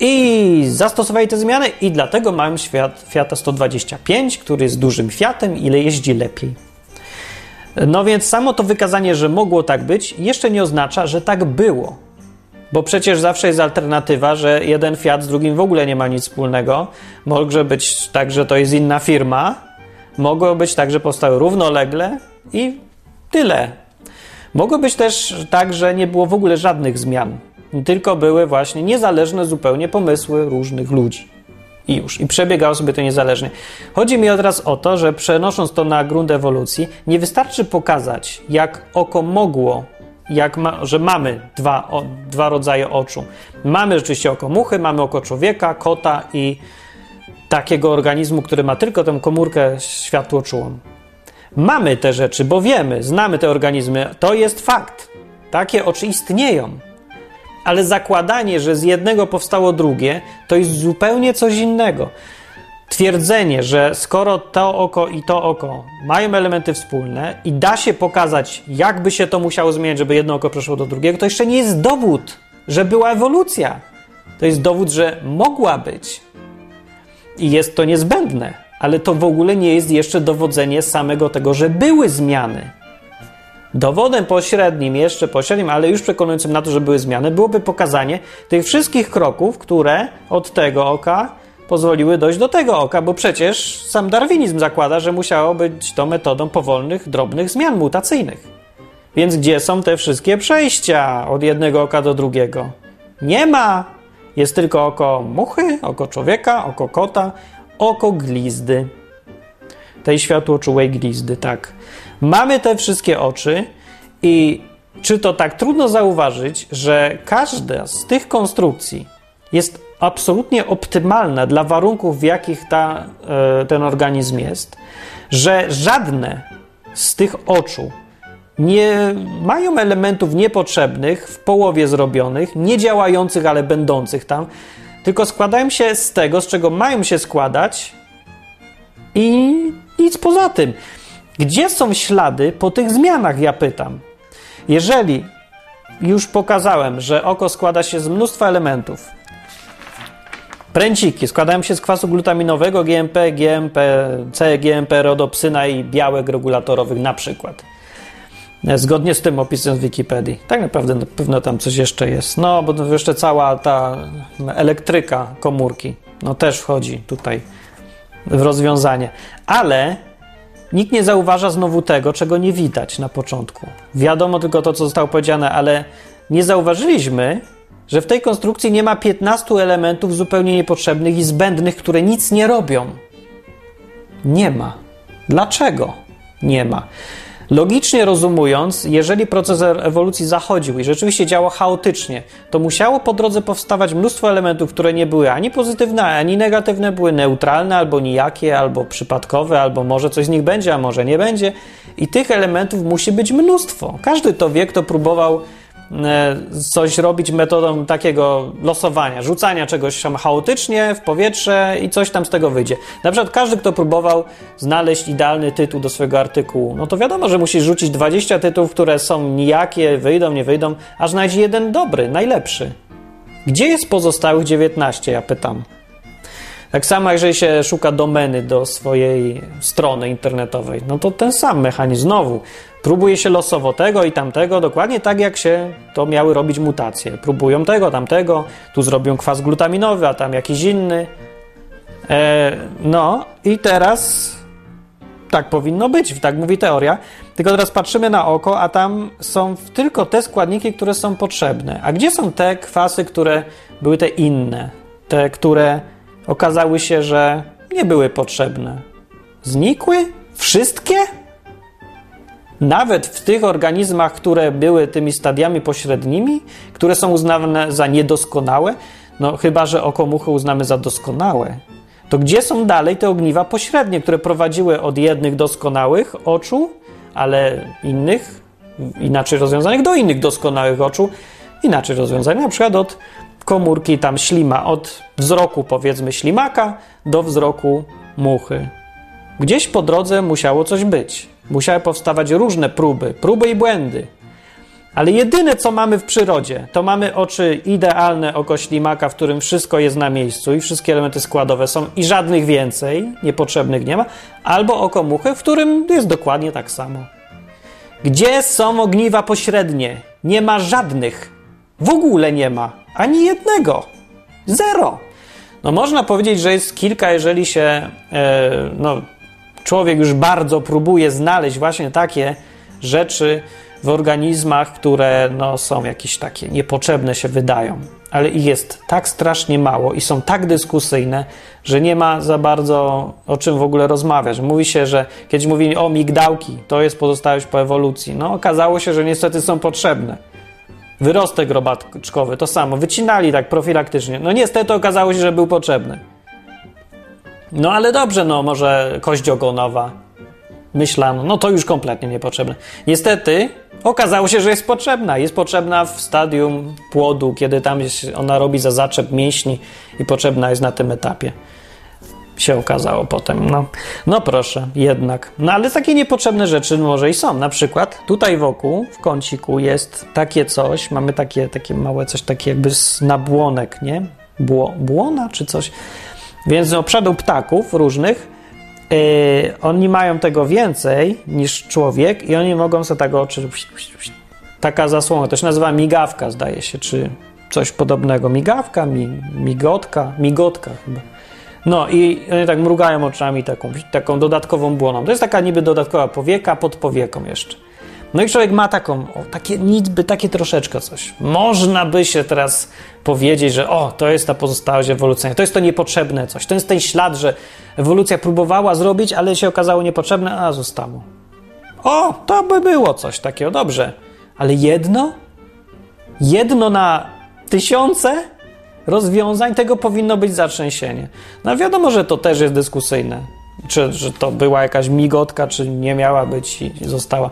I zastosowali te zmiany i dlatego mamy świat Fiata 125, który jest dużym Fiatem, ile jeździ lepiej. No więc samo to wykazanie, że mogło tak być, jeszcze nie oznacza, że tak było. Bo przecież zawsze jest alternatywa, że jeden Fiat z drugim w ogóle nie ma nic wspólnego. Może być tak, że to jest inna firma. Mogło być tak, że powstały równolegle i tyle. Mogło być też tak, że nie było w ogóle żadnych zmian. Tylko były właśnie niezależne zupełnie pomysły różnych ludzi. I już. I przebiegało sobie to niezależnie. Chodzi mi teraz o to, że przenosząc to na grunt ewolucji, nie wystarczy pokazać, jak oko mogło jak ma, że mamy dwa, o, dwa rodzaje oczu. Mamy rzeczywiście oko muchy, mamy oko człowieka, kota i takiego organizmu, który ma tylko tę komórkę światłoczułą. Mamy te rzeczy, bo wiemy, znamy te organizmy, to jest fakt. Takie oczy istnieją. Ale zakładanie, że z jednego powstało drugie, to jest zupełnie coś innego twierdzenie, że skoro to oko i to oko mają elementy wspólne i da się pokazać, jakby się to musiało zmieniać, żeby jedno oko przeszło do drugiego, to jeszcze nie jest dowód, że była ewolucja. To jest dowód, że mogła być. I jest to niezbędne, ale to w ogóle nie jest jeszcze dowodzenie samego tego, że były zmiany. Dowodem pośrednim, jeszcze pośrednim, ale już przekonującym na to, że były zmiany, byłoby pokazanie tych wszystkich kroków, które od tego oka pozwoliły dojść do tego oka, bo przecież sam darwinizm zakłada, że musiało być to metodą powolnych, drobnych zmian mutacyjnych. Więc gdzie są te wszystkie przejścia od jednego oka do drugiego? Nie ma! Jest tylko oko muchy, oko człowieka, oko kota, oko glizdy. Tej światłoczułej glizdy, tak. Mamy te wszystkie oczy i czy to tak trudno zauważyć, że każda z tych konstrukcji jest absolutnie optymalna dla warunków, w jakich ta, e, ten organizm jest, że żadne z tych oczu nie mają elementów niepotrzebnych, w połowie zrobionych, nie działających, ale będących tam, tylko składają się z tego, z czego mają się składać i nic poza tym. Gdzie są ślady po tych zmianach, ja pytam. Jeżeli już pokazałem, że oko składa się z mnóstwa elementów, Pręciki składają się z kwasu glutaminowego, GMP, GMP, C, GMP, rodopsyna i białek regulatorowych na przykład. Zgodnie z tym opisem z Wikipedii. Tak naprawdę na pewno tam coś jeszcze jest. No, bo jeszcze cała ta elektryka komórki, no też wchodzi tutaj w rozwiązanie. Ale nikt nie zauważa znowu tego, czego nie widać na początku. Wiadomo tylko to, co zostało powiedziane, ale nie zauważyliśmy, że w tej konstrukcji nie ma 15 elementów zupełnie niepotrzebnych i zbędnych, które nic nie robią. Nie ma. Dlaczego nie ma? Logicznie rozumując, jeżeli proces ewolucji zachodził i rzeczywiście działał chaotycznie, to musiało po drodze powstawać mnóstwo elementów, które nie były ani pozytywne, ani negatywne, były neutralne, albo nijakie, albo przypadkowe, albo może coś z nich będzie, a może nie będzie. I tych elementów musi być mnóstwo. Każdy to wie, kto próbował E, coś robić metodą takiego losowania, rzucania czegoś tam chaotycznie w powietrze i coś tam z tego wyjdzie. Na przykład każdy, kto próbował znaleźć idealny tytuł do swojego artykułu, no to wiadomo, że musi rzucić 20 tytułów, które są nijakie, wyjdą, nie wyjdą, aż znajdzie jeden dobry, najlepszy. Gdzie jest pozostałych 19, ja pytam. Tak samo, jeżeli się szuka domeny do swojej strony internetowej, no to ten sam mechanizm znowu. Próbuje się losowo tego i tamtego, dokładnie tak jak się to miały robić mutacje. Próbują tego, tamtego, tu zrobią kwas glutaminowy, a tam jakiś inny. E, no i teraz tak powinno być, tak mówi teoria. Tylko teraz patrzymy na oko, a tam są tylko te składniki, które są potrzebne. A gdzie są te kwasy, które były te inne? Te, które okazały się, że nie były potrzebne. Znikły? Wszystkie? Nawet w tych organizmach, które były tymi stadiami pośrednimi, które są uznawane za niedoskonałe, no chyba, że oko muchy uznamy za doskonałe, to gdzie są dalej te ogniwa pośrednie, które prowadziły od jednych doskonałych oczu, ale innych, inaczej rozwiązanych, do innych doskonałych oczu, inaczej rozwiązanych, na przykład od komórki tam ślima, od wzroku powiedzmy ślimaka do wzroku muchy. Gdzieś po drodze musiało coś być. Musiały powstawać różne próby, próby i błędy. Ale jedyne, co mamy w przyrodzie, to mamy oczy idealne oko ślimaka, w którym wszystko jest na miejscu i wszystkie elementy składowe są i żadnych więcej, niepotrzebnych nie ma, albo oko muchy, w którym jest dokładnie tak samo. Gdzie są ogniwa pośrednie? Nie ma żadnych. W ogóle nie ma. Ani jednego. Zero. No można powiedzieć, że jest kilka, jeżeli się e, no, człowiek już bardzo próbuje znaleźć właśnie takie rzeczy w organizmach, które no, są jakieś takie niepotrzebne się wydają. Ale ich jest tak strasznie mało i są tak dyskusyjne, że nie ma za bardzo o czym w ogóle rozmawiać. Mówi się, że kiedyś mówili o migdałki, to jest pozostałość po ewolucji. No okazało się, że niestety są potrzebne. Wyrostek robaczkowy, to samo. Wycinali tak profilaktycznie. No niestety okazało się, że był potrzebny. No ale dobrze, no może kość ogonowa. Myślano, no to już kompletnie niepotrzebne. Niestety okazało się, że jest potrzebna. Jest potrzebna w stadium płodu, kiedy tam ona robi za zaczep mięśni i potrzebna jest na tym etapie. Się okazało potem. No, no proszę, jednak. No ale takie niepotrzebne rzeczy może i są. Na przykład tutaj wokół, w kąciku jest takie coś, mamy takie, takie małe coś, takie jakby z nabłonek, nie? Bło, błona czy coś. Więc z obszadu ptaków różnych yy, oni mają tego więcej niż człowiek i oni mogą sobie tego oczy... Taka zasłona, to się nazywa migawka, zdaje się, czy coś podobnego. Migawka, mi, migotka, migotka chyba. No i oni tak mrugają oczami taką, taką dodatkową błoną. To jest taka niby dodatkowa powieka pod powieką jeszcze. No i człowiek ma taką, o, takie niby, takie troszeczkę coś. Można by się teraz powiedzieć, że o, to jest ta pozostałość ewolucyjna, to jest to niepotrzebne coś. To jest ten ślad, że ewolucja próbowała zrobić, ale się okazało niepotrzebne, a zostało. O, to by było coś takiego, dobrze. Ale jedno? Jedno na tysiące? Rozwiązań, tego powinno być zatrzęsienie. No wiadomo, że to też jest dyskusyjne. Czy że to była jakaś migotka, czy nie miała być i została.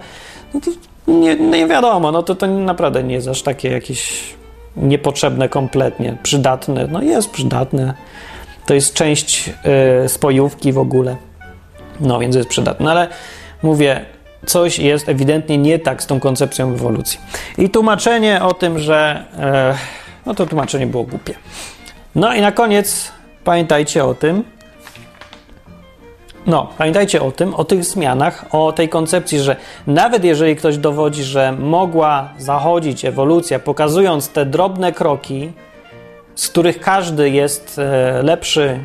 No nie, nie wiadomo, no to, to naprawdę nie jest aż takie jakieś niepotrzebne kompletnie, przydatne. No jest przydatne. To jest część y, spojówki w ogóle. No więc jest przydatne, ale mówię, coś jest ewidentnie nie tak z tą koncepcją ewolucji. I tłumaczenie o tym, że. Y, no to tłumaczenie było głupie. No i na koniec pamiętajcie o tym, no, pamiętajcie o tym, o tych zmianach, o tej koncepcji, że nawet jeżeli ktoś dowodzi, że mogła zachodzić ewolucja, pokazując te drobne kroki, z których każdy jest e, lepszy,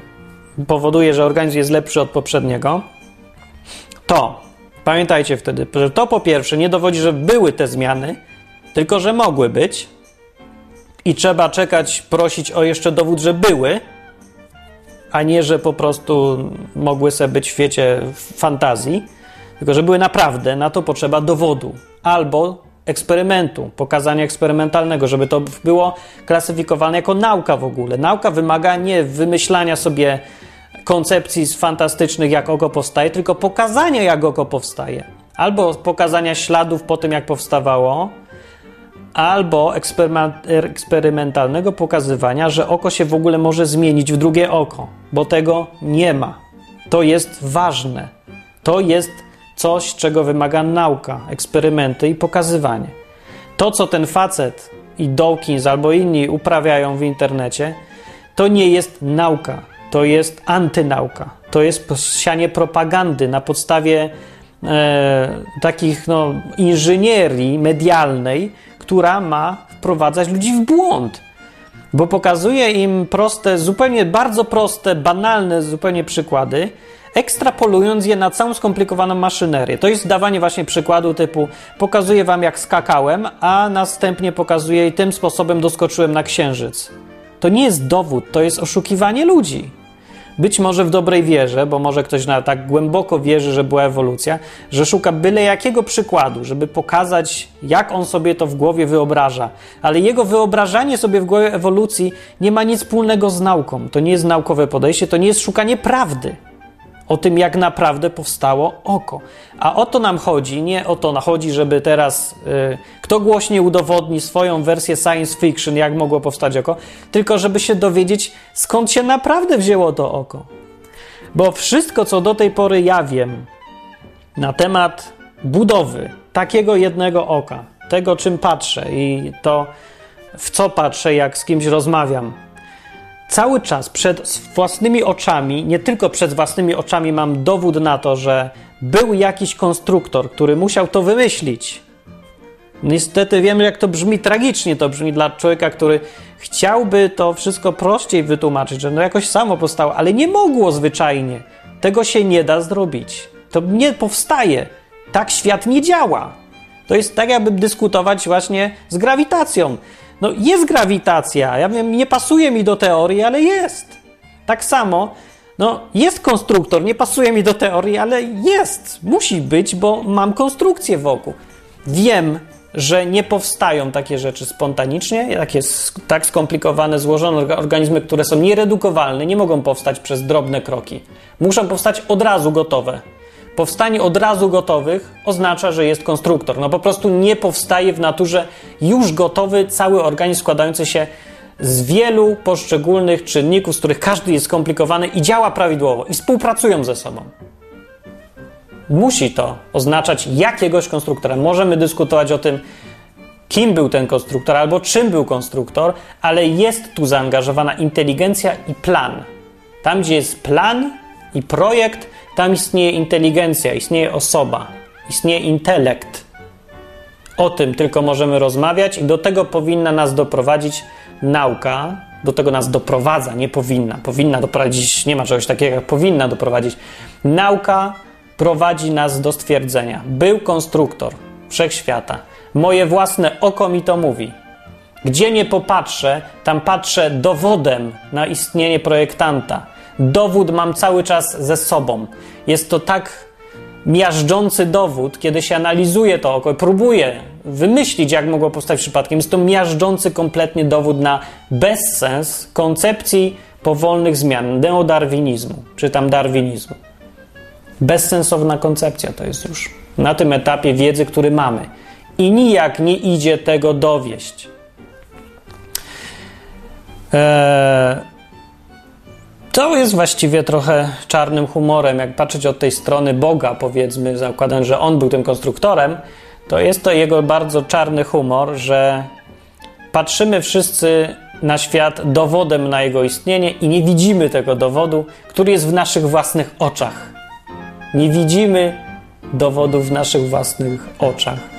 powoduje, że organizm jest lepszy od poprzedniego, to pamiętajcie wtedy, że to po pierwsze nie dowodzi, że były te zmiany, tylko że mogły być, i trzeba czekać, prosić o jeszcze dowód, że były, a nie, że po prostu mogły sobie być w świecie fantazji, tylko że były naprawdę, na to potrzeba dowodu albo eksperymentu, pokazania eksperymentalnego, żeby to było klasyfikowane jako nauka w ogóle. Nauka wymaga nie wymyślania sobie koncepcji fantastycznych, jak oko powstaje, tylko pokazania, jak oko powstaje. Albo pokazania śladów po tym, jak powstawało, albo eksperymentalnego pokazywania, że oko się w ogóle może zmienić w drugie oko, bo tego nie ma. To jest ważne. To jest coś, czego wymaga nauka, eksperymenty i pokazywanie. To, co ten facet i Dawkins albo inni uprawiają w internecie, to nie jest nauka, to jest antynauka. To jest sianie propagandy na podstawie e, takich no, inżynierii medialnej, która ma wprowadzać ludzi w błąd. Bo pokazuje im proste, zupełnie bardzo proste, banalne zupełnie przykłady, ekstrapolując je na całą skomplikowaną maszynerię. To jest dawanie właśnie przykładu typu pokazuję wam jak skakałem, a następnie pokazuję i tym sposobem doskoczyłem na księżyc. To nie jest dowód, to jest oszukiwanie ludzi. Być może w dobrej wierze, bo może ktoś na tak głęboko wierzy, że była ewolucja, że szuka byle jakiego przykładu, żeby pokazać, jak on sobie to w głowie wyobraża. Ale jego wyobrażanie sobie w głowie ewolucji nie ma nic wspólnego z nauką. To nie jest naukowe podejście, to nie jest szukanie prawdy o tym, jak naprawdę powstało oko. A o to nam chodzi, nie o to chodzi, żeby teraz y, kto głośniej udowodni swoją wersję science fiction, jak mogło powstać oko, tylko żeby się dowiedzieć, skąd się naprawdę wzięło to oko. Bo wszystko, co do tej pory ja wiem na temat budowy takiego jednego oka, tego, czym patrzę i to, w co patrzę, jak z kimś rozmawiam. Cały czas przed własnymi oczami, nie tylko przed własnymi oczami, mam dowód na to, że był jakiś konstruktor, który musiał to wymyślić. Niestety wiem, jak to brzmi tragicznie. To brzmi dla człowieka, który chciałby to wszystko prościej wytłumaczyć, że no jakoś samo powstało, ale nie mogło zwyczajnie. Tego się nie da zrobić. To nie powstaje. Tak świat nie działa. To jest tak, jakby dyskutować właśnie z grawitacją. No jest grawitacja. Ja wiem, nie pasuje mi do teorii, ale jest. Tak samo, no jest konstruktor, nie pasuje mi do teorii, ale jest. Musi być, bo mam konstrukcję wokół. Wiem, że nie powstają takie rzeczy spontanicznie, takie tak skomplikowane, złożone organizmy, które są nieredukowalne, nie mogą powstać przez drobne kroki. Muszą powstać od razu gotowe. Powstanie od razu gotowych oznacza, że jest konstruktor. No po prostu nie powstaje w naturze już gotowy cały organizm składający się z wielu poszczególnych czynników, z których każdy jest skomplikowany i działa prawidłowo i współpracują ze sobą. Musi to oznaczać jakiegoś konstruktora. Możemy dyskutować o tym, kim był ten konstruktor albo czym był konstruktor, ale jest tu zaangażowana inteligencja i plan. Tam, gdzie jest plan i projekt, tam istnieje inteligencja, istnieje osoba, istnieje intelekt. O tym tylko możemy rozmawiać i do tego powinna nas doprowadzić nauka. Do tego nas doprowadza, nie powinna. Powinna doprowadzić, nie ma czegoś takiego jak powinna doprowadzić. Nauka prowadzi nas do stwierdzenia: Był konstruktor wszechświata. Moje własne oko mi to mówi. Gdzie nie popatrzę, tam patrzę dowodem na istnienie projektanta. Dowód mam cały czas ze sobą. Jest to tak miażdżący dowód, kiedy się analizuje to oko, próbuje wymyślić, jak mogło powstać przypadkiem. Jest to miażdżący kompletnie dowód na bezsens koncepcji powolnych zmian, neodarwinizmu, czy tam darwinizmu. Bezsensowna koncepcja to jest już na tym etapie wiedzy, który mamy. I nijak nie idzie tego dowieść. Eee, to jest właściwie trochę czarnym humorem. Jak patrzeć od tej strony Boga, powiedzmy, zakładając, że on był tym konstruktorem, to jest to jego bardzo czarny humor, że patrzymy wszyscy na świat dowodem na jego istnienie i nie widzimy tego dowodu, który jest w naszych własnych oczach. Nie widzimy dowodów w naszych własnych oczach.